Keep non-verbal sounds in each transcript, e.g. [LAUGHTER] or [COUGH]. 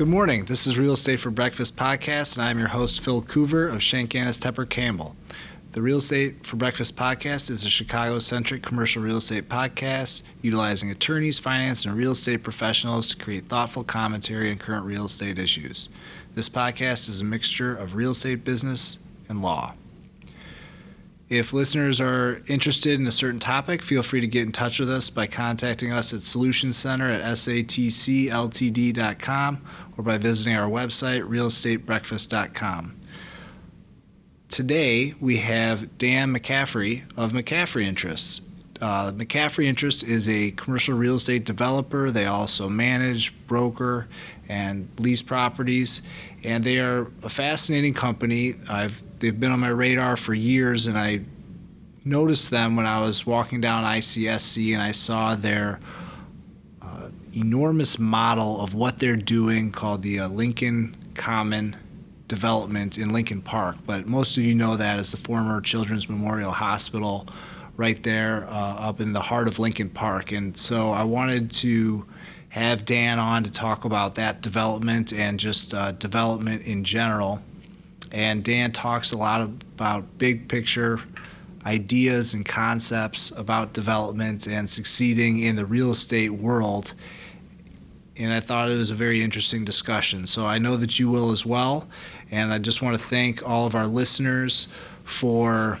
Good morning. This is Real Estate for Breakfast podcast, and I'm your host, Phil Coover of Schenk Annes Tepper Campbell. The Real Estate for Breakfast podcast is a Chicago centric commercial real estate podcast utilizing attorneys, finance, and real estate professionals to create thoughtful commentary on current real estate issues. This podcast is a mixture of real estate business and law. If listeners are interested in a certain topic, feel free to get in touch with us by contacting us at Solution Center at satcltd.com or by visiting our website, realestatebreakfast.com. Today, we have Dan McCaffery of McCaffery Interests. Uh, McCaffery Interest is a commercial real estate developer. They also manage, broker, and lease properties, and they are a fascinating company. I've they've been on my radar for years, and I noticed them when I was walking down ICSC, and I saw their uh, enormous model of what they're doing called the uh, Lincoln Common development in Lincoln Park, but most of you know that as the former Children's Memorial Hospital right there uh, up in the heart of Lincoln Park. And so I wanted to have Dan on to talk about that development and just uh, development in general. And Dan talks a lot about big picture ideas and concepts about development and succeeding in the real estate world and I thought it was a very interesting discussion. So I know that you will as well. And I just want to thank all of our listeners for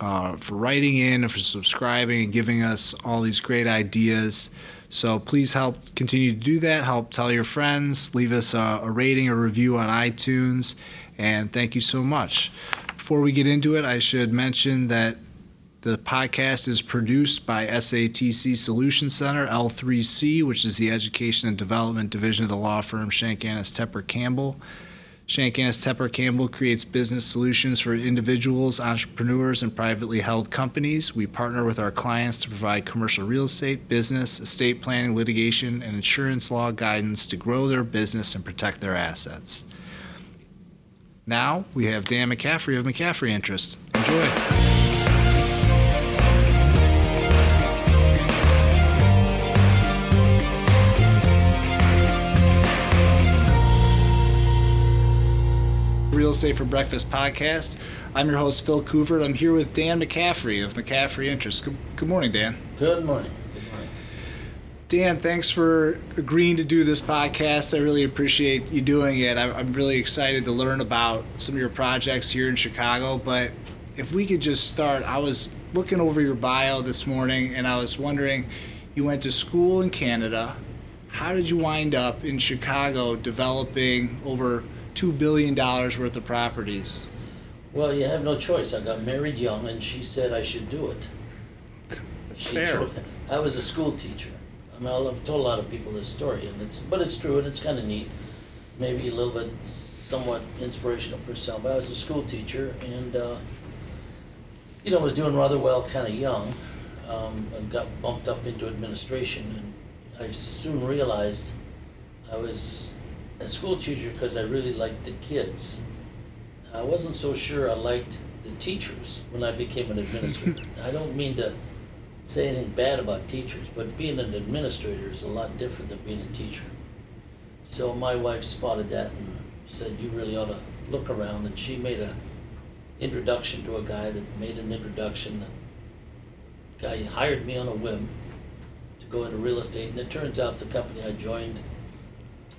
uh, for writing in and for subscribing and giving us all these great ideas. So please help continue to do that. Help tell your friends. Leave us a, a rating or review on iTunes. And thank you so much. Before we get into it, I should mention that the podcast is produced by SATC Solution Center, L3C, which is the Education and Development Division of the law firm Schenk Annes Tepper Campbell. Schenk Annes Tepper Campbell creates business solutions for individuals, entrepreneurs, and privately held companies. We partner with our clients to provide commercial real estate, business, estate planning, litigation, and insurance law guidance to grow their business and protect their assets. Now we have Dan McCaffery of McCaffery Interest. Enjoy. Real Estate for Breakfast podcast. I'm your host, Phil Coover. I'm here with Dan McCaffery of McCaffery Interest. Good, good morning, Dan. Good morning. Good morning. Dan, thanks for agreeing to do this podcast. I really appreciate you doing it. I'm really excited to learn about some of your projects here in Chicago. But if we could just start, I was looking over your bio this morning and I was wondering you went to school in Canada. How did you wind up in Chicago developing over two billion dollars worth of properties. Well, you have no choice. I got married young, and she said I should do it. That's she fair. Threw, I was a school teacher. I mean, I've told a lot of people this story, and it's but it's true, and it's kind of neat. Maybe a little bit, somewhat inspirational for some. But I was a school teacher, and uh, you know, was doing rather well, kind of young, um, and got bumped up into administration, and I soon realized I was a school teacher because I really liked the kids. I wasn't so sure I liked the teachers when I became an administrator. I don't mean to say anything bad about teachers, but being an administrator is a lot different than being a teacher. So my wife spotted that and said, "You really ought to look around." And she made a introduction to a guy that made an introduction. The guy hired me on a whim to go into real estate, and it turns out the company I joined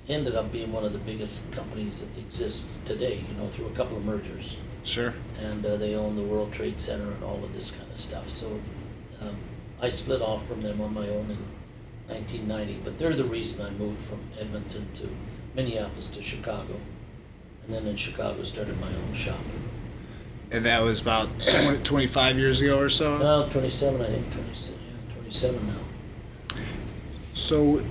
ended up being one of the biggest companies that exists today, you know, through a couple of mergers. Sure. And uh, they own the World Trade Center and all of this kind of stuff. So I split off from them on my own in 1990, but they're the reason I moved from Edmonton to Minneapolis to Chicago. And then in Chicago started my own shop. And that was about 20, 25 years ago or so? No, 27, I think. 27, yeah, 27 now. So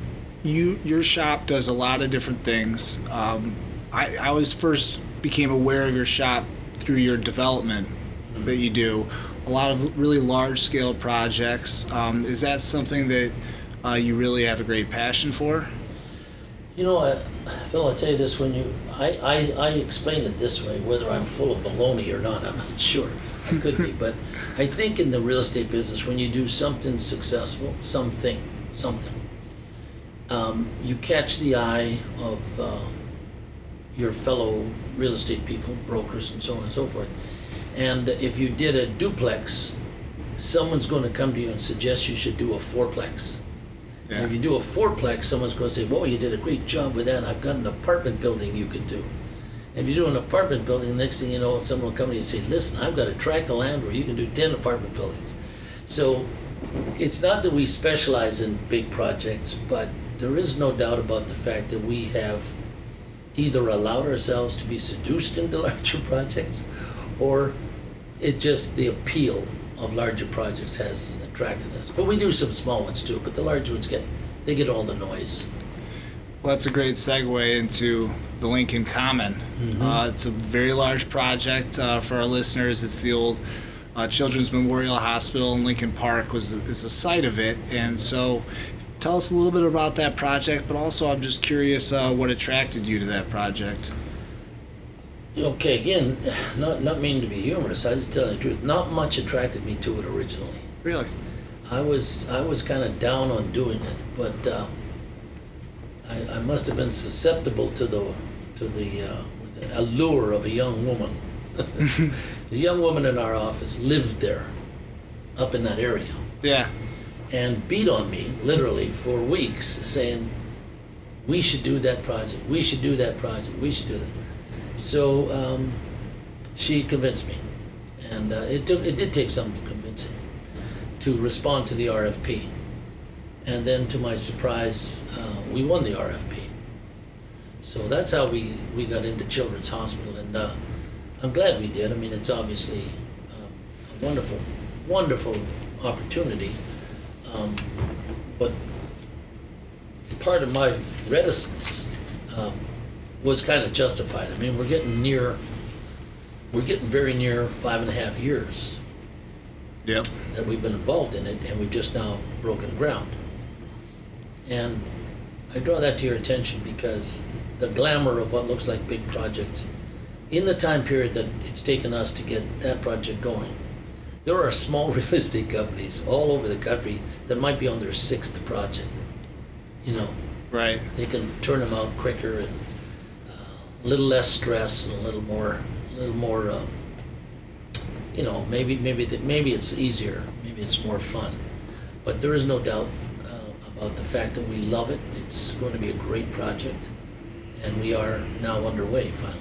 you your shop does a lot of different things. Um, I, I was first became aware of your shop through your development that you do. A lot of really large scale projects. Um, is that something that uh, you really have a great passion for? You know, uh, Phil, I'll tell you this: when you, I, I, I explain it this way, whether I'm full of baloney or not, I'm not sure. I could be, but I think in the real estate business, when you do something successful, something, something, um, you catch the eye of uh, your fellow real estate people, brokers, and so on and so forth. And if you did a duplex, someone's going to come to you and suggest you should do a fourplex. And if you do a fourplex, someone's going to say, "Whoa, you did a great job with that. I've got an apartment building you could do." If you do an apartment building, next thing you know, someone will come to you and say, "Listen, I've got a tract of land where you can do ten apartment buildings." So, it's not that we specialize in big projects, but there is no doubt about the fact that we have either allowed ourselves to be seduced into [LAUGHS] larger projects, or it just the appeal of larger projects has attracted us. But we do some small ones too, but the large ones get, they get all the noise. Well, that's a great segue into the Lincoln Common. Mhm. Uh, it's a very large project uh, for our listeners. It's the old uh, Children's Memorial Hospital in Lincoln Park was is the site of it, and so tell us a little bit about that project. But also, I'm just curious uh, what attracted you to that project. Okay, again, not, not meaning to be humorous, I just tell you the truth, not much attracted me to it originally. Really? I was, I was kind of down on doing it, but, uh, I, I must have been susceptible to the, to the, uh, allure of a young woman. [LAUGHS] The young woman in our office lived there, up in that area, Yeah. and beat on me, literally, for weeks, saying, we should do that project, we should do that project, we should do that. So, um, she convinced me, and, uh, it took, it did take some convincing to respond to the RFP. And then to my surprise, uh, we won the RFP. So that's how we, we got into Children's Hospital, and, uh, I'm glad we did. I mean, it's obviously um, a wonderful, wonderful opportunity. Um, but part of my reticence um, was kind of justified. I mean, we're getting near, we're getting very near five and a half years Yep. that we've been involved in it, and we've just now broken ground. And I draw that to your attention because the glamour of what looks like big projects, in the time period that it's taken us to get that project going, there are small [LAUGHS] real estate companies all over the country that might be on their sixth project. You know, Right. they can turn them out quicker and a little less stress and a little more, a little more, uh, you know, maybe maybe that maybe it's easier, maybe it's more fun, but there is no doubt uh, about the fact that we love it. It's going to be a great project, and we are now underway finally.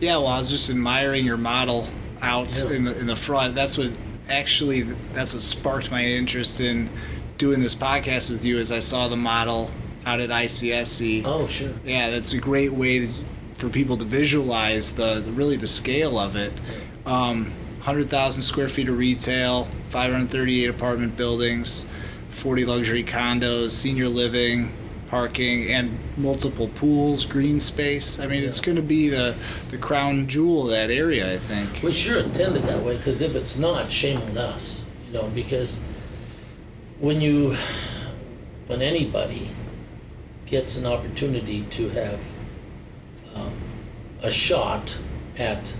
Yeah, well, I was just admiring your model out Yeah. in the in the front. That's what actually that's what sparked my interest in doing this podcast with you. As I saw the model out at ICSC. Oh, sure. Yeah, that's a great way for people to visualize the really the scale of it. Um, 100,000 square feet of retail, 538 apartment buildings, 40 luxury condos, senior living, parking, and multiple pools, green space. I mean, it's going to be the, the crown jewel of that area, I think. We sure intended that way, because if it's not, shame on us, you know, because when you, when anybody gets an opportunity to have um, a shot at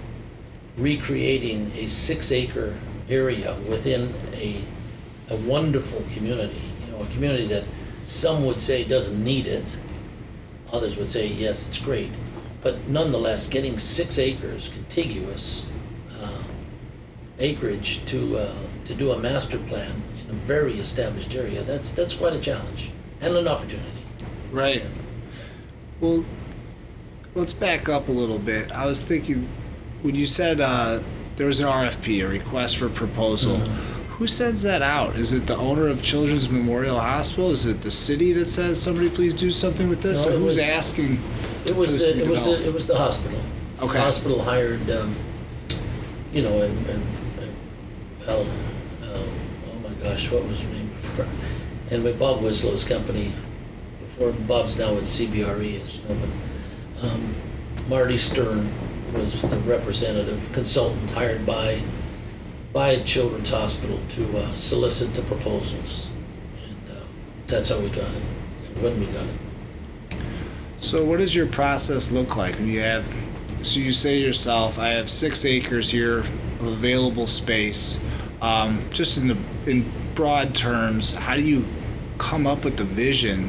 recreating a six acre area within a, a wonderful community, you know, a community that some would say doesn't need it, others would say, yes, it's great. But nonetheless, getting six acres contiguous uh, acreage to, uh, to do a master plan in a very established area, that's, that's quite a challenge and an opportunity. Right. Well, let's back up a little bit. I was thinking when you said uh, there was an RFP, a request for proposal. Mhm. Who sends that out? Is it the owner of Children's Memorial Hospital? Is it the city that says somebody please do something with this? No, or who's was- asking It for was this the, to be it was the, it was the hospital. Okay. The hospital hired, um, you know, and, and, and, um, oh my gosh, what was her name before? [LAUGHS] Anyway, Bob Wislow's company, before Bob's now with CBRE, as you know, but, um, Marty Stern was the representative consultant hired by, by Children's Hospital to uh, solicit the proposals. And, uh, that's how we got it, when we got it. So, what does your process look like when you have? So you say to yourself, "I have six acres here of available space." Um, just in the in broad terms, how do you come up with the vision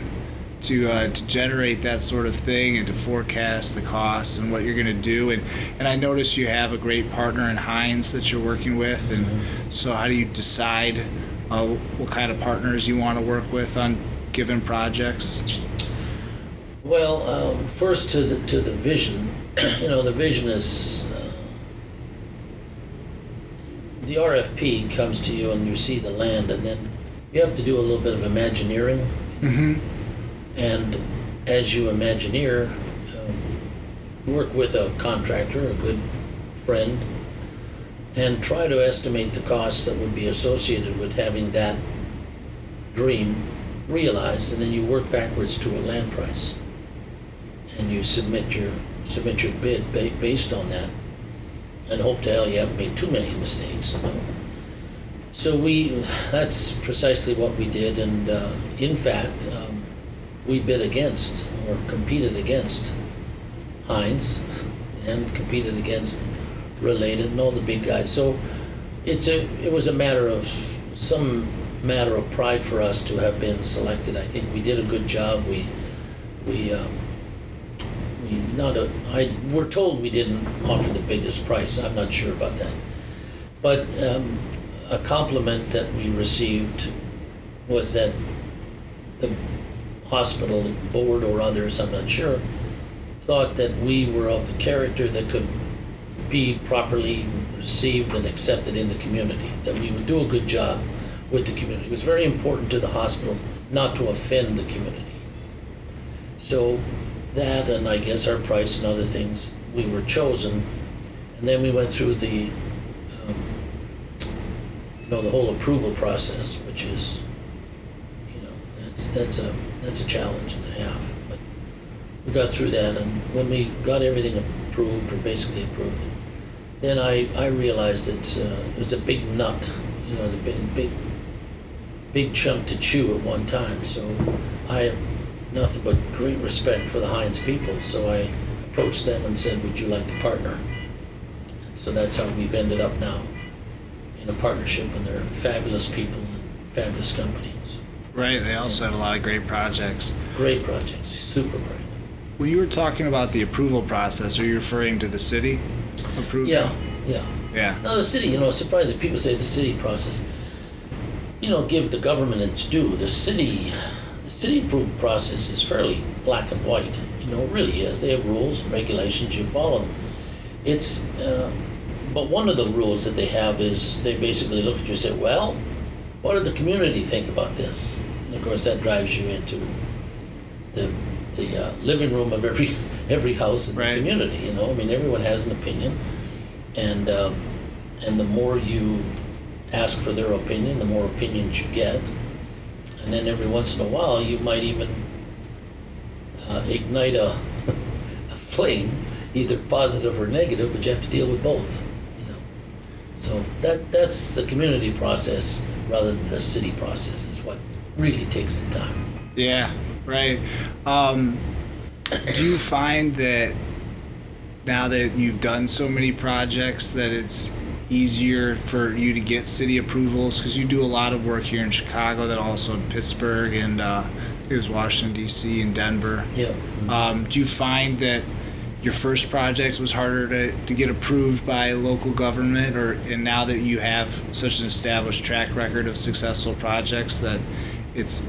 to uh, to generate that sort of thing and to forecast the costs and what you're going to do. And and I notice you have a great partner in Hines that you're working with. And so, how do you decide uh, what kind of partners you want to work with on given projects? Well, uh, first to the, to the vision, [CLEARS THROAT] you know, the vision is, uh, the RFP comes to you and you see the land and then you have to do a little bit of imagineering. Mm-hmm. And as you Imagineer, um, work with a contractor, a good friend, and try to estimate the costs that would be associated with having that dream realized, and then you work backwards to a land price. And you submit your, submit your bid ba- based on that, and hope to hell you haven't made too many mistakes, you know? So we, that's precisely what we did, and uh, in fact, um, we bid against, or competed against Hines, and competed against Related and all the big guys. So it's a, it was a matter of, some matter of pride for us to have been selected. I think we did a good job. We, we, um, we not a, I, we're told we didn't offer the biggest price. I'm not sure about that. But um, a compliment that we received was that the hospital board or others, I'm not sure, thought that we were of the character that could be properly received and accepted in the community, that we would do a good job with the community. It was very important to the hospital not to offend the community. So that and I guess our price and other things, we were chosen. And then we went through the, um, know, the whole approval process, which is, you know, that's, that's a, that's a challenge and a half. But we got through that and when we got everything approved or basically approved, then I, I realized it's, uh, it was a big nut, you know, the big, big, big chunk to chew at one time. So I have nothing but great respect for the Hines people. So I approached them and said, would you like to partner? So that's how we've ended up now in a partnership and they're fabulous people and fabulous companies. Right. They also have a lot of great projects. Great projects, super great. When you were talking about the approval process, are you referring to the city approving? Yeah, yeah. Yeah. Now, the city, you know, surprising people say the city process. You know, give the government its due. The city, the city approval process is fairly black and white. You know, it really is. They have rules and regulations, you follow. It's, uh, but one of the rules that they have is they basically look at you and say, well, what did the community think about this? And of course, that drives you into the, the uh, living room of every, [LAUGHS] every house in the community, you know? I mean, everyone has an opinion. And, um, and the more you ask for their opinion, the more opinions you get. And then every once in a while, you might even uh, ignite a, [LAUGHS] a flame, either positive or negative, but you have to deal with both. You know, so that that's the community process rather than the city process is what really takes the time. Yeah, right. Um, do you find that now that you've done so many projects that it's easier for you to get city approvals because you do a lot of work here in Chicago, that also in Pittsburgh and uh, it was Washington D.C. and Denver. Yeah. Um, do you find that your first project was harder to, to get approved by local government, or and now that you have such an established track record of successful projects that it's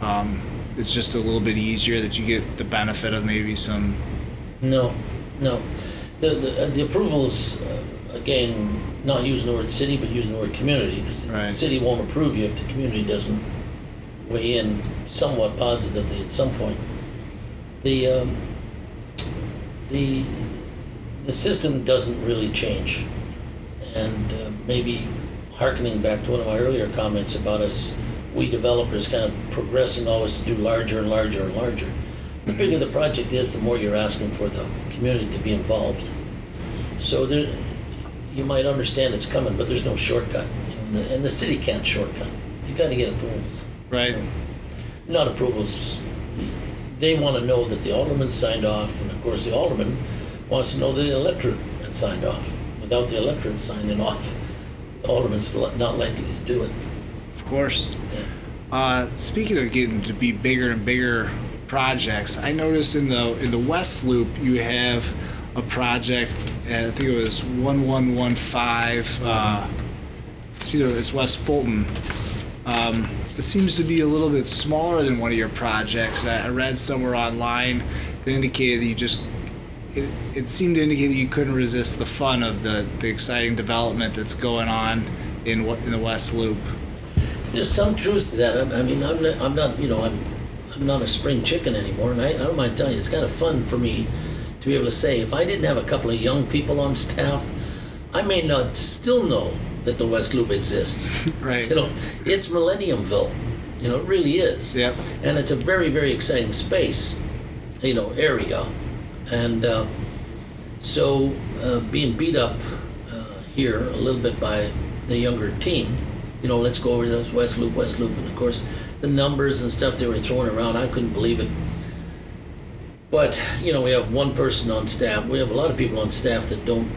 um, it's just a little bit easier that you get the benefit of maybe some No, no. The, the, uh, the approvals, uh, again, not using the word city, but using the word community, because the Right. city won't approve you if the community doesn't weigh in somewhat positively at some point. The, um, the, the system doesn't really change. And uh, maybe harkening back to one of my earlier comments about us, we developers kind of progressing always to do larger and larger and larger. The bigger the project is, the more you're asking for the community to be involved. So there, you might understand it's coming, but there's no shortcut. And the, and the city can't shortcut. You got to get approvals. right. Not approvals. They want to know that the alderman signed off, and of course the alderman wants to know that the electorate has signed off. Without the electorate signing off, the alderman's not likely to do it. Of course. Yeah. Uh, speaking of getting to be bigger and bigger projects, I noticed in the in the West Loop you have a project. uh, I think it was one one one five. Uh, it's either it's West Fulton. Um, it seems to be a little bit smaller than one of your projects. I, I read somewhere online that indicated that you just. It, it seemed to indicate that you couldn't resist the fun of the, the exciting development that's going on in what in the West Loop. There's some truth to that. I, I mean, I'm not, I'm not, you know, I'm, I'm not a spring chicken anymore, and I, I don't mind telling you, it's kind of fun for me to be able to say, if I didn't have a couple of young people on staff, I may not still know that the West Loop exists. [LAUGHS] Right. You know, it's Millenniumville. You know, it really is. Yep. And it's a very, very exciting space, you know, area. And uh, so uh, being beat up uh, here a little bit by the younger team, you know, let's go over those West Loop, West Loop. And of course, the numbers and stuff they were throwing around, I couldn't believe it. But, you know, we have one person on staff. We have a lot of people on staff that don't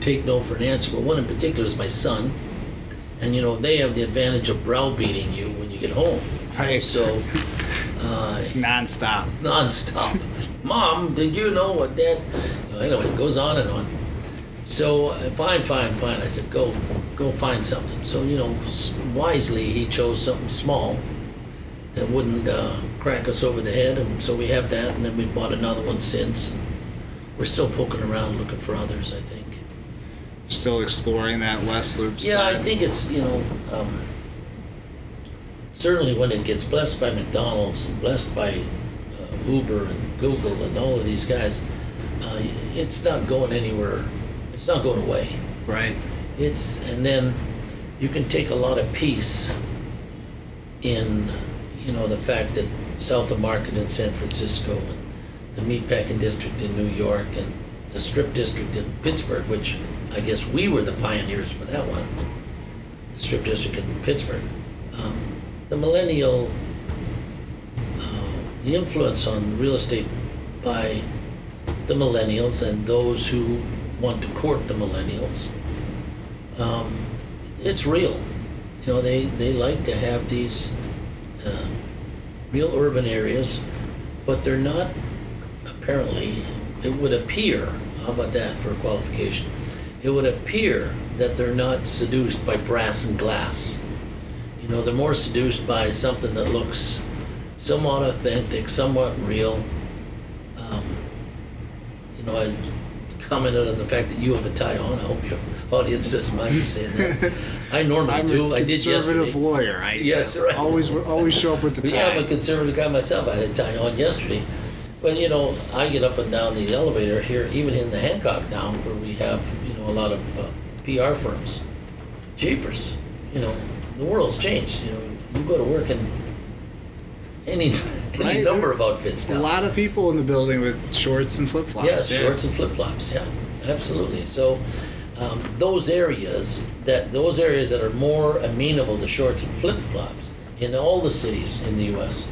take no for an answer. But one in particular is my son. And, you know, they have the advantage of browbeating you when you get home. Right. So, uh, It's nonstop. nonstop. Mom, did you know what Dad? You know, anyway, it goes on and on. So uh, fine, fine, fine. I said, go, go find something. So you know, wisely he chose something small that wouldn't uh, crack us over the head, and so we have that. And then we bought another one since. We're still poking around looking for others. I think. Still exploring that West Loop Yeah, side. I think it's you know. Um, certainly when it gets blessed by McDonald's and blessed by uh, Uber and Google and all of these guys, uh, it's not going anywhere. It's not going away. Right. It's and then you can take a lot of peace in you know the fact that south of Market in San Francisco and the meatpacking district in New York and the strip district in Pittsburgh, which I guess we were the pioneers for that one. The strip district in Pittsburgh. Um, the millennial, uh, the influence on real estate by the millennials and those who want to court the millennials. Um, it's real. You know, they, they like to have these uh, real urban areas, but they're not apparently, it would appear, how about that for a qualification? It would appear that they're not seduced by brass and glass. You know, they're more seduced by something that looks somewhat authentic, somewhat real. Um, you know, I commented on the fact that you have a tie on. I hope your audience doesn't mind me saying that. [LAUGHS] I normally do. I'm do. a I did conservative lawyer. I Yes, right. always always show up with the [LAUGHS] tie. Yeah, I'm a conservative guy myself. I had a tie on yesterday. But, you know, I get up and down the elevator here, even in the Hancock now, where we have, you know, a lot of uh, PR firms. Jeepers, you know, the world's changed. You know, you go to work in any, any Right, number of outfits A lot of people in the building with shorts and flip flops. Yes, shorts and flip flops. Yeah, absolutely. So um, those areas that those areas that are more amenable to shorts and flip flops in all the cities in the U.S.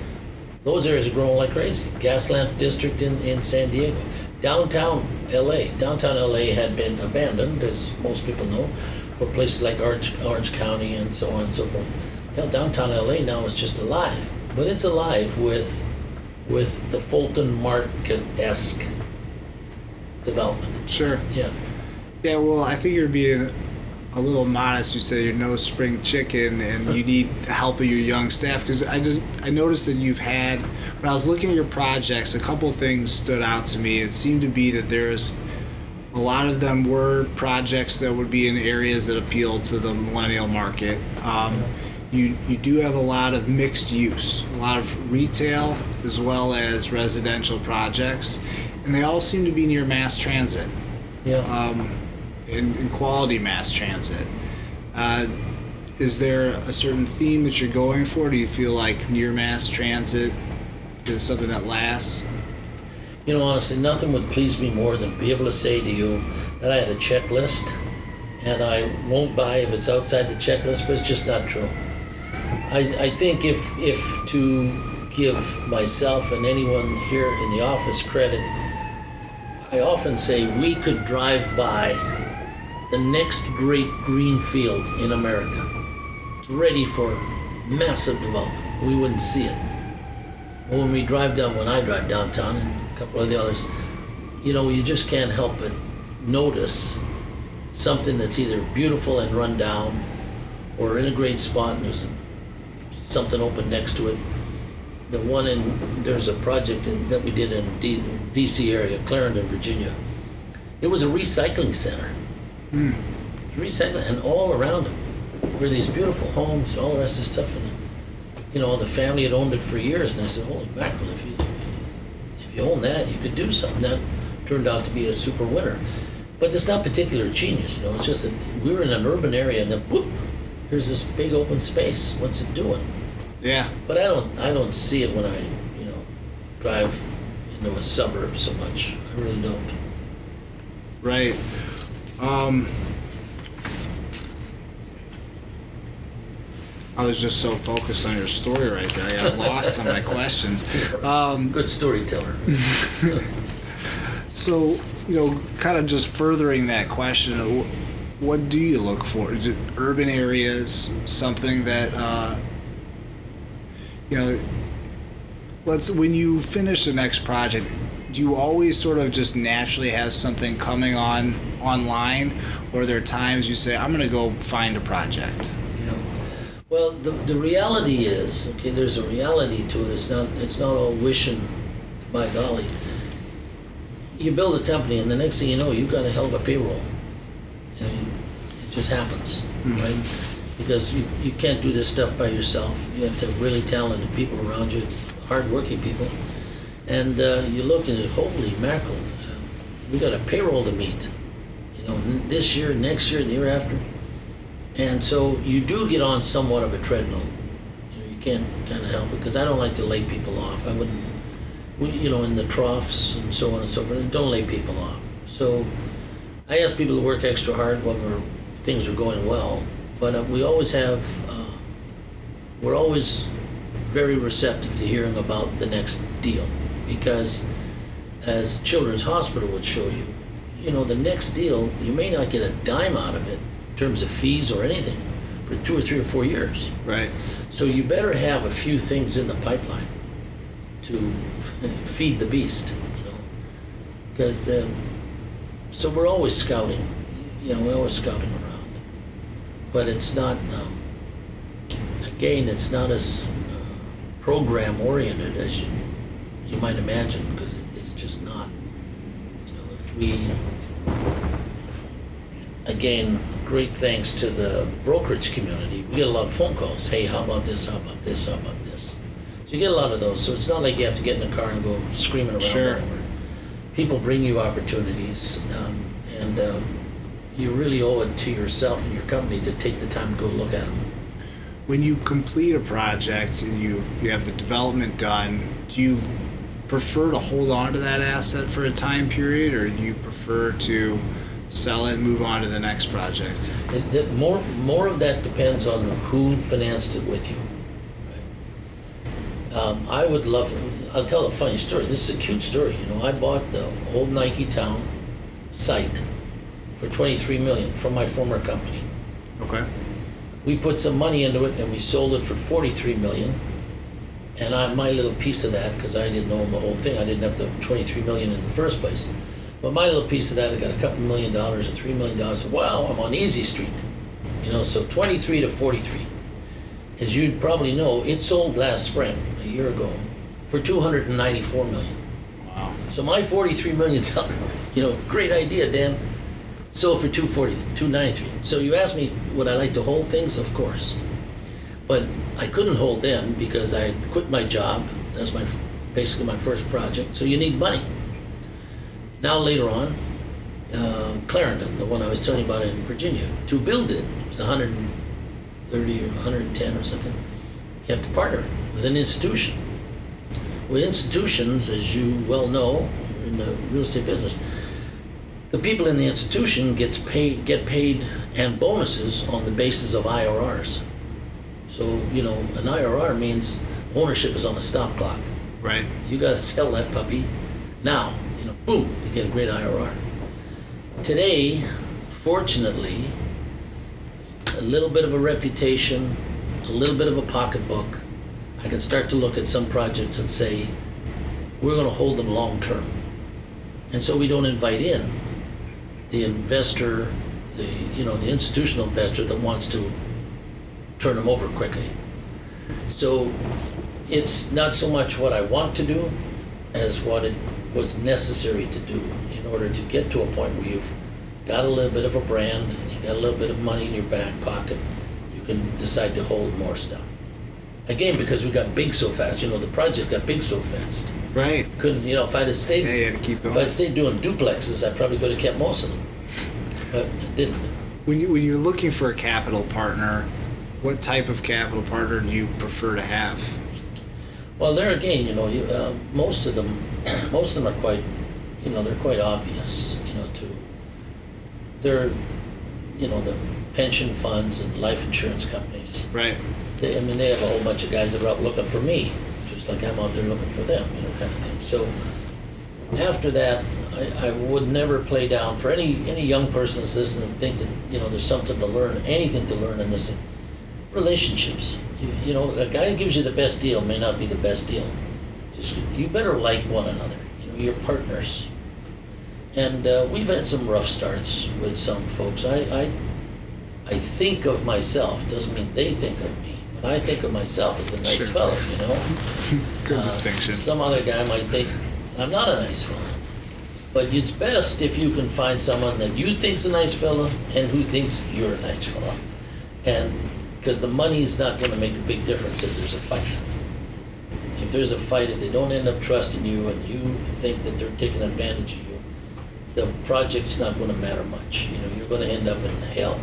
Those areas are growing like crazy. Gaslamp District in, in San Diego, downtown L.A. Downtown L.A. had been abandoned, as most people know, for places like Orange, Orange County and so on and so forth. Hell, downtown L.A. now is just alive, but it's alive with with the Fulton Market esque development. Sure. Yeah. Yeah, well, I think you're being a little modest. You say you're no spring chicken and you need help of your young staff. Because I just I noticed that you've had when I was looking at your projects, a couple things stood out to me. It seemed to be that there's a lot of them were projects that would be in areas that appeal to the millennial market. Um, you you do have a lot of mixed use, a lot of retail as well as residential projects, and they all seem to be near mass transit Yeah. um, in, in quality mass transit. Uh, is there a certain theme that you're going for? Do you feel like near mass transit is something that lasts? You know, honestly, nothing would please me more than be able to say to you that I had a checklist and I won't buy if it's outside the checklist, but it's just not true. I, I think if, if to give myself and anyone here in the office credit, I often say we could drive by the next great green field in America. It's ready for massive development. We wouldn't see it. When we drive down, when I drive downtown a couple of the others, you know, you just can't help but notice something that's either beautiful and run down or in a great spot and there's something open next to it. The one in, there's a project in, that we did in D, DC area, Clarendon, Virginia. It was a recycling center. Hmm. Recycling, and all around it were these beautiful homes and all the rest of stuff. And, you know, the family had owned it for years, and I said, holy mackerel, if you, if you own that, you could do something. That turned out to be a super winner. But it's not particular genius, you know, it's just that we were in an urban area and then whoop, here's this big open space. What's it doing? Yeah. But I don't, I don't see it when I, you know, drive into a suburb so much. I really don't. Right. Um, I was just so focused on your story right there. I got [LAUGHS] lost on my questions. Um, Good storyteller. [LAUGHS] so, you know, kind of just furthering that question, what do you look for? Is it urban areas, something that, uh, you know, let's, when you finish the next project, do you always sort of just naturally have something coming on online? Or are there times you say, I'm going to go find a project? Well, the, the reality is, okay, there's a reality to it. It's not, it's not all wishing, by golly. You build a company, and the next thing you know, you've got a hell of a payroll. Know, you- it just happens, right? Because you, you can't do this stuff by yourself. You have to have really talented people around you, hardworking people. And uh, you look and you holy mackerel, uh, we got a payroll to meet. You know, n- this year, next year, the year after. And so you do get on somewhat of a treadmill. You, know, you can't kind of help it because I don't like to lay people off. I wouldn't, you know, in the troughs and so on and so forth. Don't lay people off. So I ask people to work extra hard when we're, things are going well. But uh, we always have, uh, we're always very receptive to hearing about the next deal because, as Children's Hospital would show you, you know, the next deal, you may not get a dime out of it terms of fees or anything for two or three or four years. Right. So you better have a few things in the pipeline to feed the beast, you know, because the, so we're always scouting, you know, we're always scouting around, but it's not, um, again, it's not as uh, program oriented as you you might imagine because it's just not. You know, if we again, great thanks to the brokerage community. We get a lot of phone calls. Hey, how about this? How about this? How about this? So you get a lot of those. So it's not like you have to get in the car and go screaming around. Sure. People bring you opportunities, um, and um, you really owe it to yourself and your company to take the time to go look at them. When you complete a project and you, you have the development done, do you prefer to hold on to that asset for a time period or do you prefer to sell it move on to the next project? It, that more, more of that depends on who financed it with you. Um, I would love, I'll tell a funny story. This is a cute story. You know, I bought the old Nike Town site for 23 million from my former company. Okay. We put some money into it and we sold it for 43 million. And I, my little piece of that, because I didn't own the whole thing, I didn't have the 23 million in the first place. But my little piece of that, I got a couple million dollars and three million dollars. Wow, I'm on Easy Street. You know, so 23 to 43. As you probably know, it sold last spring, a year ago, for 294 million. Wow. So my 43 million [LAUGHS] dollar, you know, great idea, Dan. Sold for 240, 293. So you asked me, would I like to hold things? Of course. But I couldn't hold them because I quit my job. That's my basically my first project. So you need money. Now later on, uh, Clarendon, the one I was telling you about in Virginia, to build it was 130 or 110 or something. You have to partner with an institution. With institutions, as you well know, in the real estate business, the people in the institution gets paid, get paid and bonuses on the basis of IRRs. So, you know, an IRR means ownership is on a stop clock. Right. You got to sell that puppy now. Boom, you get a great IRR. Today, fortunately, a little bit of a reputation, a little bit of a pocketbook, I can start to look at some projects and say, we're going to hold them long term. And so we don't invite in the investor, the you know the institutional investor that wants to turn them over quickly. So it's not so much what I want to do as what it was necessary to do in order to get to a point where you've got a little bit of a brand and you got a little bit of money in your back pocket, you can decide to hold more stuff. Again, because we got big so fast, you know, the project got big so fast. Right. Couldn't, you know, if I'd have stayed, Yeah, you had to keep going. if I'd stayed doing duplexes, I probably could have kept most of them. But I didn't. When you when you're looking for a capital partner, what type of capital partner do you prefer to have? Well, there again, you know, you, uh, most of them, [CLEARS THROAT] most of them are quite, you know, they're quite obvious, you know, to, they're, you know, the pension funds and life insurance companies. Right. They, I mean, they have a whole bunch of guys that are out looking for me, just like I'm out there looking for them, you know, kind of thing. So after that, I, I would never play down for any any young person that's listening and think that you know there's something to learn, anything to learn in this. thing. Relationships, you, know, a guy who gives you the best deal may not be the best deal. Just you better like one another. You know, you're partners. And uh, we've had some rough starts with some folks. I, I I think of myself doesn't mean they think of me, but I think of myself as a nice Sure. fellow. You know. [LAUGHS] Good Uh, distinction. Some other guy might think I'm not a nice fellow. But it's best if you can find someone that you think's a nice fellow and who thinks you're a nice fellow. And because the money's not going to make a big difference if there's a fight. If there's a fight, if they don't end up trusting you and you think that they're taking advantage of you, the project's not going to matter much. You know, you're going to end up in hell.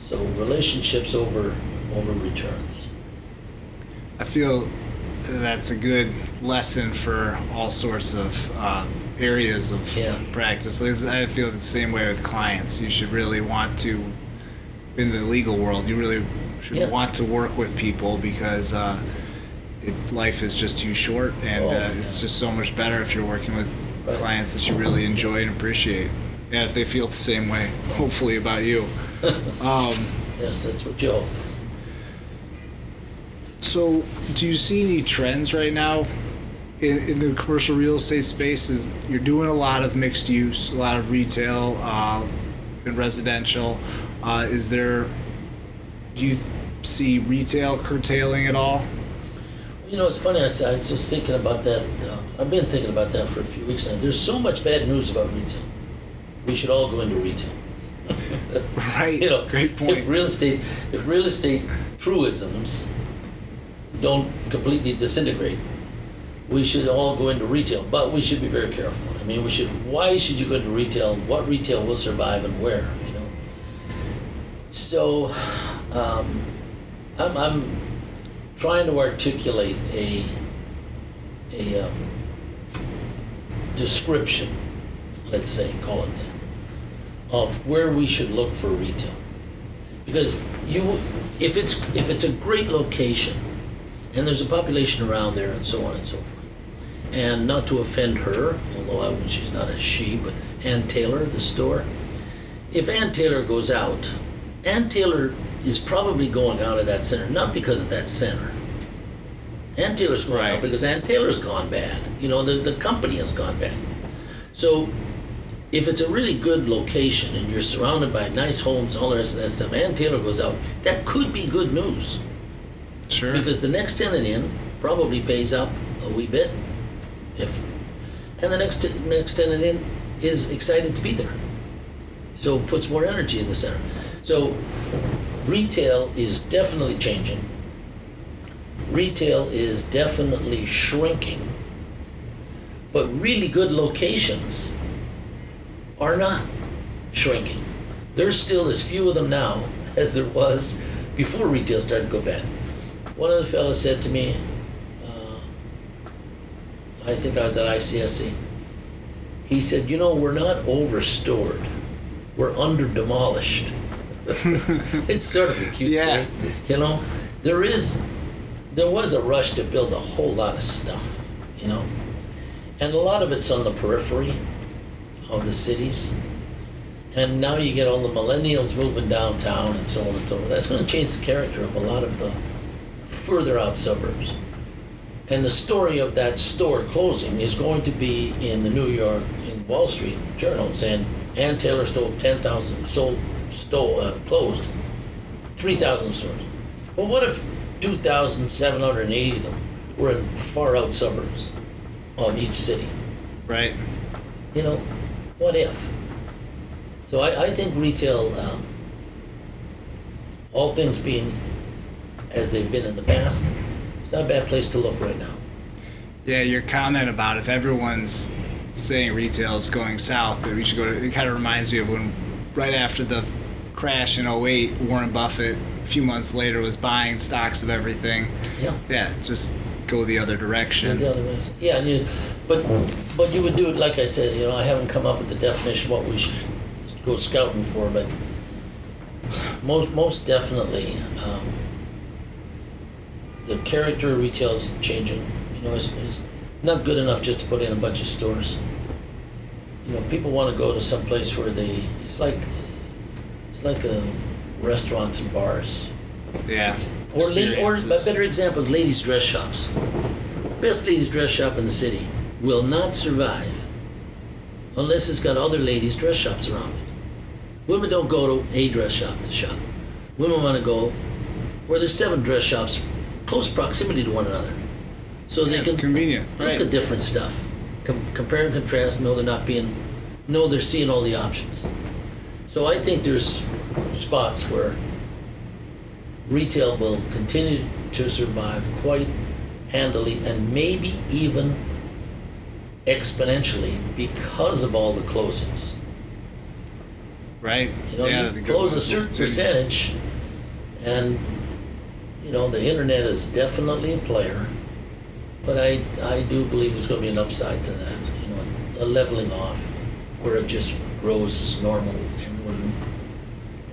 So relationships over over returns. I feel that's a good lesson for all sorts of uh, areas of Yeah. practice. I feel the same way with clients. You should really want to, in the legal world, you really should Yeah. want to work with people because uh, it, life is just too short, and Oh, uh, it's just so much better if you're working with Right. clients that you really enjoy and appreciate, and if they feel the same way, [LAUGHS] hopefully about you. [LAUGHS] Um, Yes, that's what Joe. So, do you see any trends right now in, in the commercial real estate space? Is you're doing a lot of mixed use, a lot of retail, uh, and residential. Uh, is there? Do you see retail curtailing at all? You know, it's funny. I was, just thinking about that. Uh, I've been thinking about that for a few weeks now. There's so much bad news about retail. We should all go into retail. [LAUGHS] [LAUGHS] Right. you know, Great point. If real estate, if real estate truisms don't completely disintegrate, we should all go into retail. But we should be very careful. I mean, we should. Why should you go into retail? What retail will survive and where? So, um, I'm, I'm trying to articulate a a um, description, let's say, call it that of where we should look for retail. Because you, if it's if it's a great location, and there's a population around there, and so on and so forth, and not to offend her, although I, she's not a she, but Ann Taylor, the store. If Ann Taylor goes out, Ann Taylor is probably going out of that center not because of that center. Ann Taylor's going Right. out because Ann Taylor's gone bad. You know, the, the company has gone bad. So if it's a really good location and you're surrounded by nice homes, all the rest of that stuff, Ann Taylor goes out, that could be good news Sure. because the next tenant in probably pays up a wee bit, if, and the next next tenant in is excited to be there, so puts more energy in the center. So retail is definitely changing. Retail is definitely shrinking, but really good locations are not shrinking. There's still as few of them now [LAUGHS] as there was before retail started to go bad. One of the fellows said to me, uh, I think I was at ICSC. He said, "You know, we're not overstored. We're under demolished." [LAUGHS] it's sort of a cute Yeah. you know. There is, there was a rush to build a whole lot of stuff, you know, and a lot of it's on the periphery of the cities. And now you get all the millennials moving downtown and so on and so forth. That's going to change the character of a lot of the further out suburbs. And the story of that store closing is going to be in the New York, in Wall Street Journal saying Ann Taylor stole 10,000, sold, stole, uh, closed 3,000 stores. Well, what if 2,780 of them were in far out suburbs of each city? Right. You know, what if? So I, I think retail, um, all things being as they've been in the past, it's not a bad place to look right now. Yeah, your comment about if everyone's saying retail is going south, that we should go to, it kind of reminds me of when, right after the crash in 08, Warren Buffett, a few months later, was buying stocks of everything. Yeah. Yeah, just go the other direction. The other way. Yeah, and you, but, but you would do it, like I said, you know, I haven't come up with the definition of what we should go scouting for, but most, most definitely, um, the character of retail is changing. You know, it's, it's not good enough just to put in a bunch of stores. You know, people want to go to some place where they, it's like, it's like a restaurants and bars. Yeah. Or, la- or a better example is ladies' dress shops. Best ladies' dress shop in the city will not survive unless it's got other ladies' dress shops around it. Women don't go to a dress shop to shop. Women want to go where there's seven dress shops close proximity to one another. So Yeah, they it's can convenient. look Right. at different stuff. Com- compare and contrast, know they're not being, know they're seeing all the options. So I think there's spots where retail will continue to survive quite handily and maybe even exponentially because of all the closings. Right. You know, yeah, you close a certain percentage, and you know the internet is definitely a player. But I, I do believe there's going to be an upside to that. You know, a leveling off, where it just grows as normal.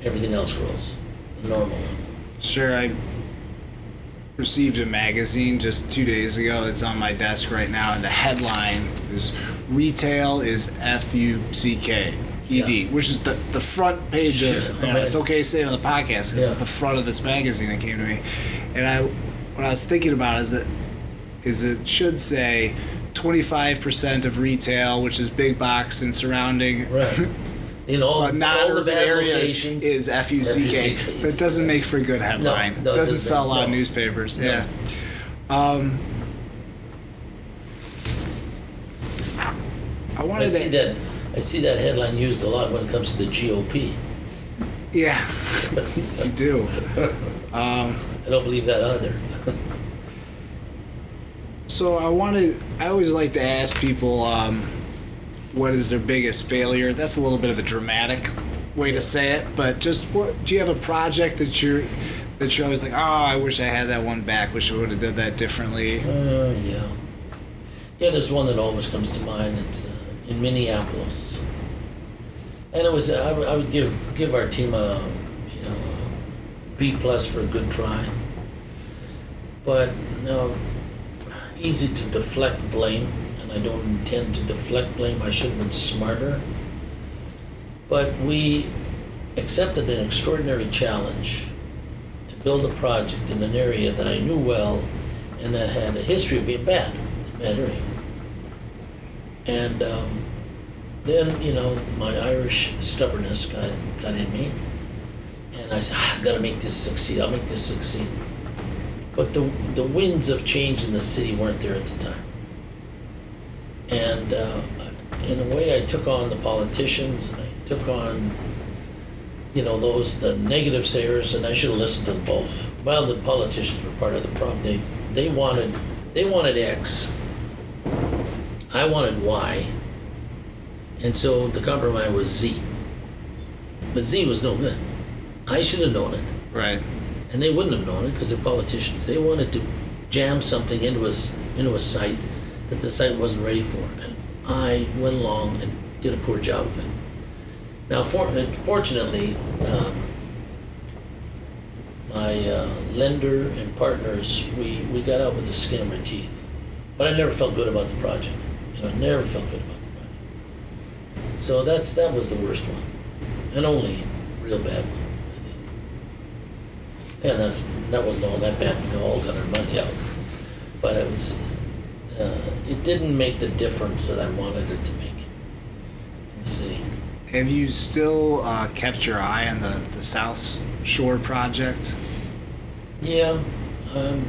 Everyone, everything else grows, normal. Sure, I received a magazine just two days ago. It's on my desk right now, and the headline is "Retail is F U C K E D," Yeah. which is the the front page Sure, of. I You know, it's okay to say it on the podcast because Yeah. it's the front of this magazine that came to me, and I what I was thinking about is it is it should say. 25% of retail, which is big box and surrounding Right. [LAUGHS] You know, all, uh, all bad areas is FUCK. FUCK. That doesn't make for a good headline. no, it doesn't doesn't. sell a lot of newspapers. No. Yeah. Um, I I wanted see to. that. I see that headline used a lot when it comes to the GOP. Yeah, [LAUGHS] I do. Um, I don't believe that either. so I wanted. I always like to ask people, um, what is their biggest failure? That's a little bit of a dramatic way to say it, but just what do you have a project that you're that you're always like, oh, I wish I had that one back. Wish I would have did that differently. Uh, yeah. Yeah, there's one that always comes to mind. It's uh, in Minneapolis, and it was I, would- give give our team a you know a B plus for a good try, but no, easy to deflect blame, I don't intend to deflect blame. I should have been smarter, but we accepted an extraordinary challenge to build a project in an area that I knew well and that had a history of being bad, bad. And um, then, you know, my Irish stubbornness got, got in me. And I said, ah, I've got to make this succeed. I'll make this succeed. But the, the winds of change in the city weren't there at the time. And uh, in a way, I took on the politicians, I took on you know, those, the negative sayers, and I should have listened to them both. Well, the politicians were part of the problem. They, they wanted, they wanted X. I wanted Y. And so the compromise was Z. But Z was no good. I should have known it. Right. And they wouldn't have known it because they're politicians. They wanted to jam something into a, s- into a site that the site wasn't ready for. And I went along and did a poor job of it. Now, for, fortunately, um, my uh, lender and partners, we, we got out with the skin of our teeth. But I never felt good about the project. You know, I never felt good about the project. So that's that was the worst one. and only real bad one, I think. And that's, that wasn't all that bad, we all got our money out. But it was, uh, it didn't make the difference that I wanted it to make in the city. Have you still uh, kept your eye on the, the South Shore project? Yeah, um,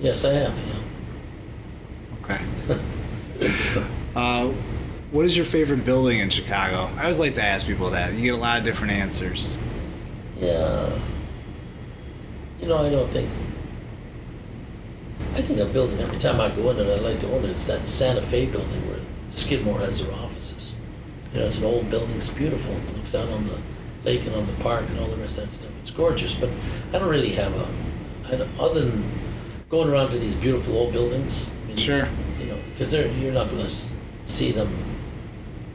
yes, I have, yeah. Okay. [LAUGHS] Uh, what is your favorite building in Chicago? I always like to ask people that. You get a lot of different answers. Yeah. You know, I don't think. I think a building, every time I go in it, I like to own it. It's that Santa Fe building where Skidmore has their offices. You know, it's an old building, it's beautiful. It looks out on the lake and on the park and all the rest of that stuff. It's gorgeous, but I don't really have a. I don't, other than going around to these beautiful old buildings. I mean, Sure. You know, because they're you're not going to see them.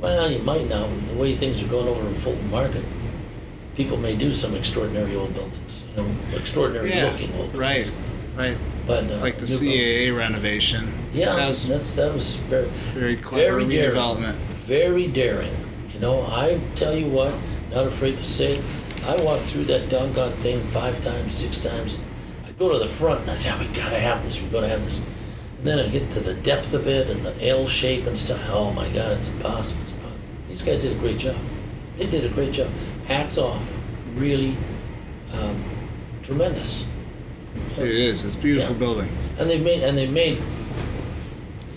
Well, you might now. The way things are going over in Fulton Market, people may do some extraordinary old buildings. You know, extraordinary looking old buildings. Right. Right. But uh, Like the CAA buildings- renovation. Yeah, That was that's that was very very clever very daring. redevelopment. Very daring. You know, I tell you what, not afraid to say it. I walked through that doggone thing five times, six times. I go to the front and I say, oh, we gotta have this, we gotta have this. And then I get to the depth of it and the L shape and stuff. Oh my God, it's impossible. It's impossible. These guys did a great job. They did a great job. Hats off. Really um, tremendous. It is. It's a beautiful Yeah. building. And they've made, and they've made,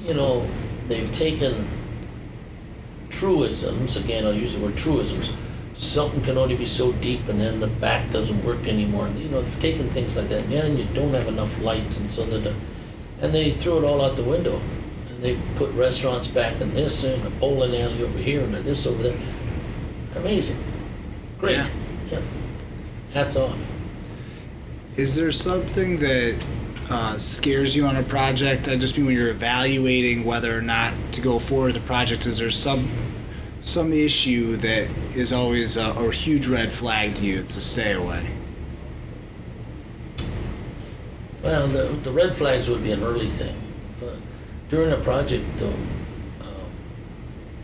you know, they've taken truisms, again, I'll use the word truisms, something can only be so deep and then the back doesn't work anymore. You know, they've taken things like that, yeah, and you don't have enough lights and so that, and they threw it all out the window. And they put restaurants back in this and a bowling alley over here and this over there. Amazing. Great. Yeah. Yeah. Hats off. Is there something that uh, scares you on a project? I just mean when you're evaluating whether or not to go forward with the project. Is there some some issue that is always a, a huge red flag to you? It's a stay away. Well, the, the red flags would be an early thing. But during a project, the um,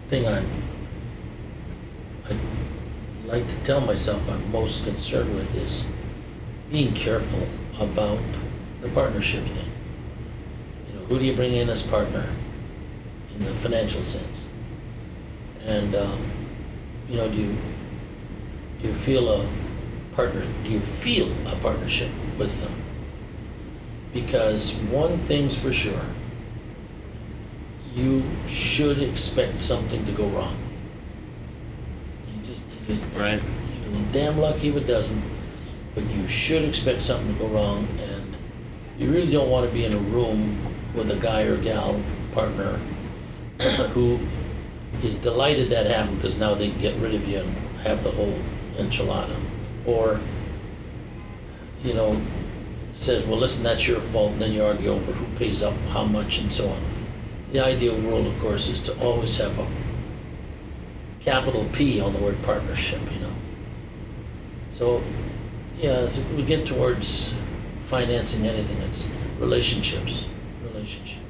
thing I, I like to tell myself I'm most concerned with is being careful about the partnership thing. You know, who do you bring in as partner in the financial sense? And, um, you know, do you, do you feel a partner, do you feel a partnership with them? Because one thing's for sure, you should expect something to go wrong. You just, you just, Right. you're damn lucky if it doesn't, but you should expect something to go wrong, and you really don't want to be in a room with a guy or gal partner [COUGHS] who is delighted that happened because now they can get rid of you and have the whole enchilada, or you know, says, well, listen, that's your fault, and then you argue over who pays up how much and so on. The ideal world, of course, is to always have a capital P on the word partnership, you know. So, yeah, as we get towards financing anything, it's relationships, relationships.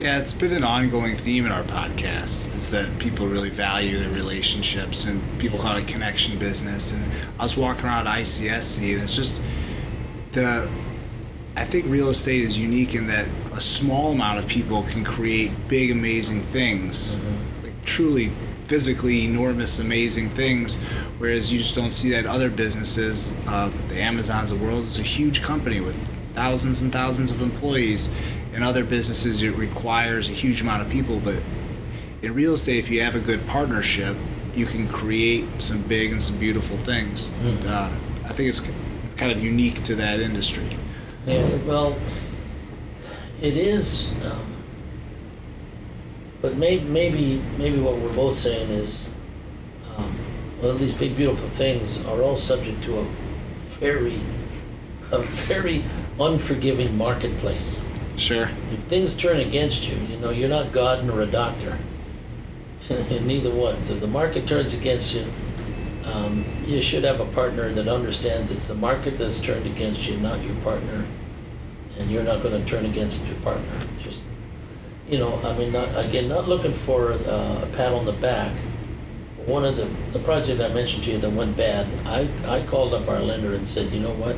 Yeah, it's been an ongoing theme in our podcast. Is that people really value their relationships, and people call it connection business. And I was walking around ICSC, and it's just the. I think real estate is unique in that a small amount of people can create big, amazing things, mm-hmm. like truly physically enormous, amazing things. Whereas you just don't see that other businesses. Uh, the Amazons of the world is a huge company with thousands and thousands of employees. In other businesses, it requires a huge amount of people. But in real estate, if you have a good partnership, you can create some big and some beautiful things. Mm. Uh, I think it's kind of unique to that industry. Yeah, well, it is, um, but may, maybe, maybe what we're both saying is, um, well, these big beautiful things are all subject to a very, a very unforgiving marketplace. Sure. If things turn against you, you know, you're not God nor a doctor. [LAUGHS] Neither one. So if the market turns against you, um, you should have a partner that understands it's the market that's turned against you, not your partner. And you're not going to turn against your partner. You know, I mean, not, again, not looking for uh, a pat on the back one of the, the project I mentioned to you that went bad, I, I called up our lender and said, you know what?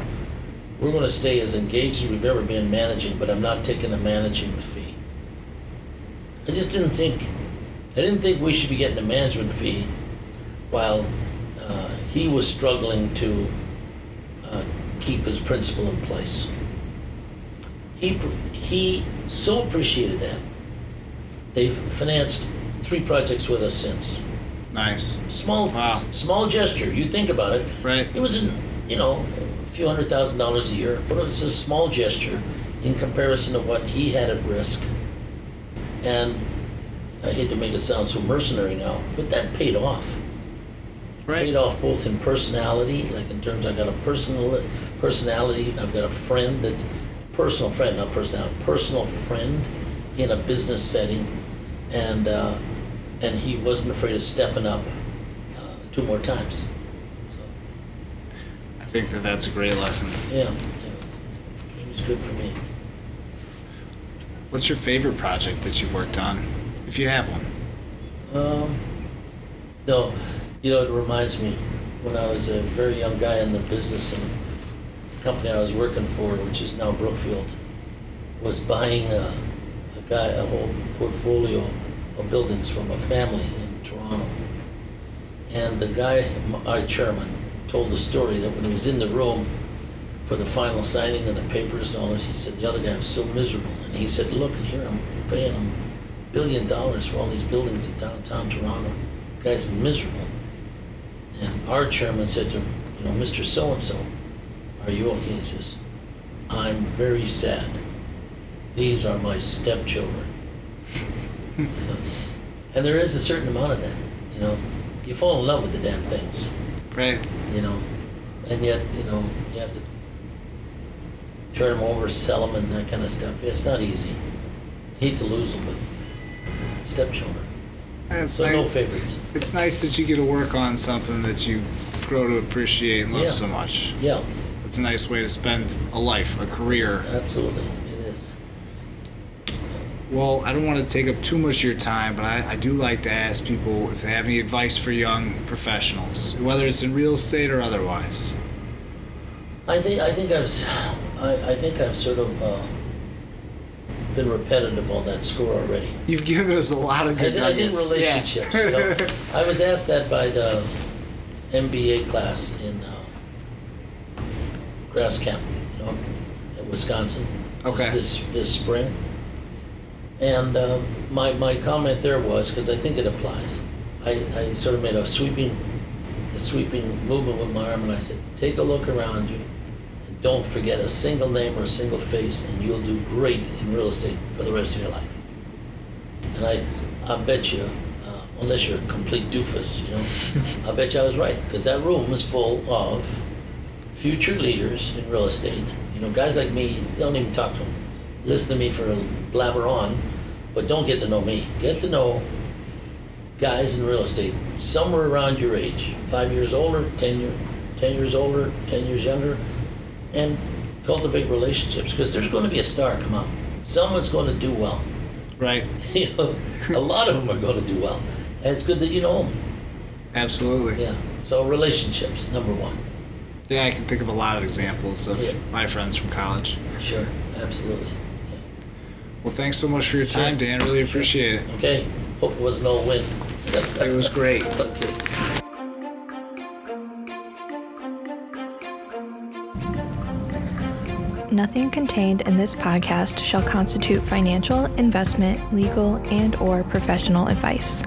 We're gonna stay as engaged as we've ever been managing, but I'm not taking a management fee. I just didn't think, I didn't think we should be getting a management fee while, uh, he was struggling to, uh, keep his principal in place. He, he so appreciated that. They've financed three projects with us since. Nice. Small, Wow. small gesture. You think about it. Right. It was, in, you know, a few hundred thousand dollars a year, but it's a small gesture in comparison to what he had at risk. And I hate to make it sound so mercenary now, but that paid off. Right. Paid off both in personality, like in terms I've got a personal personality. I've got a friend that's personal friend, not personality, personal friend in a business setting, and uh, and he wasn't afraid of stepping up uh, two more times. So I think that that's a great lesson. yeah, it was, it was good for me. What's your favorite project that you've worked on, if you have one? Um, no, you know, it reminds me when I was a very young guy in the business and company I was working for, which is now Brookfield, was buying a, a guy, a whole portfolio of buildings from a family in Toronto. And the guy, our chairman, told the story that when he was in the room for the final signing of the papers and all that, he said the other guy was so miserable. And he said, look, here I'm paying him a billion dollars for all these buildings in downtown Toronto. The guy's miserable. And our chairman said to him, you know, Mr. So-and-so, are you okay? He says, I'm very sad. These are my stepchildren. And there is a certain amount of that, you know. You fall in love with the damn things, Right. you know, and yet, you know, you have to turn them over, sell them, and that kind of stuff. Yeah, It's not easy. Hate to lose them, but stepchildren. And it's So no nice. favorites. It's nice that you get to work on something that you grow to appreciate and love Yeah. so much. Yeah, It's a nice way to spend a life, a career. absolutely. Well, I don't want to take up too much of your time, but I, I do like to ask people if they have any advice for young professionals, whether it's in real estate or otherwise. I think I think I've I, I think I've sort of uh, been repetitive on that score already. You've given us a lot of I good I nuggets. relationships. Yeah. You know? [LAUGHS] I was asked that by the MBA class in uh, Grass Camp, you know, in Wisconsin. Okay. This this spring, and uh, my my comment there was because I think it applies. I, I sort of made a sweeping, a sweeping movement with my arm, and I said, "Take a look around you, and don't forget a single name or a single face, and you'll do great in real estate for the rest of your life." And I, I bet you, uh, unless you're a complete doofus, you know, I bet you I was right because that room was full of future leaders in real estate. You know, guys like me don't even talk to them. Listen to me for a blabber on, but don't get to know me. Get to know guys in real estate somewhere around your age, five years older, ten year, ten years older, ten years younger, and cultivate relationships because there's going to be a star come up. Someone's going to do well. Right. [LAUGHS] you know, a lot of them are going to do well, and it's good that you know them. Absolutely. Yeah. So relationships, number one. Yeah, I can think of a lot of examples of Yeah. my friends from college. Sure. Absolutely. Well, thanks so much for your time, Dan. Really appreciate it. Okay. Hope it wasn't all wind. It was great. [LAUGHS] okay. Nothing contained in this podcast shall constitute financial, investment, legal, and or professional advice.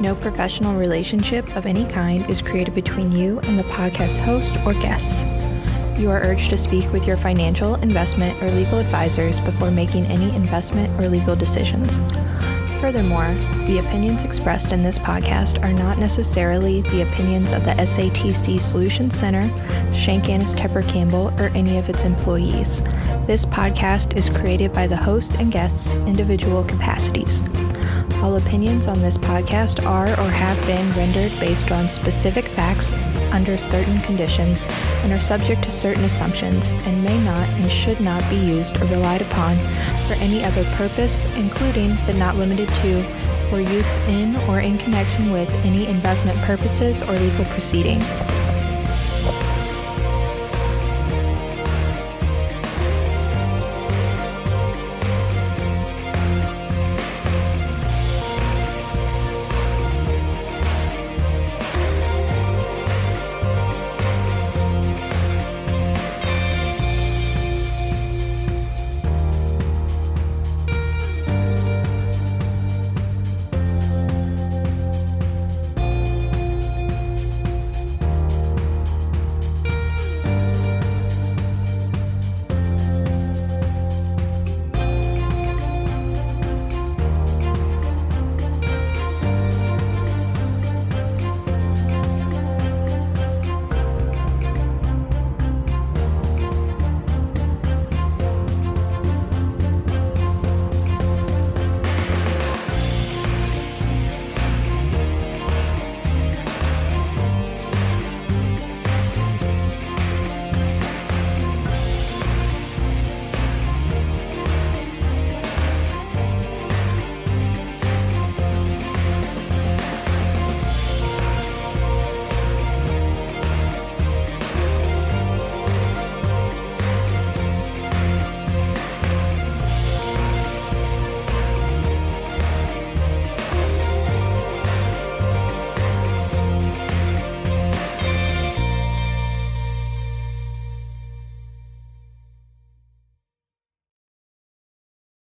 No professional relationship of any kind is created between you and the podcast host or guests. You are urged to speak with your financial, investment, or legal advisors before making any investment or legal decisions. Furthermore, the opinions expressed in this podcast are not necessarily the opinions of the SATC Solutions Center, Schenk Annes Tepper Campbell, or any of its employees. This podcast is created by the host and guests' individual capacities. All opinions on this podcast are or have been rendered based on specific facts under certain conditions and are subject to certain assumptions and may not and should not be used or relied upon for any other purpose, including but not limited to for use in or in connection with any investment purposes or legal proceeding.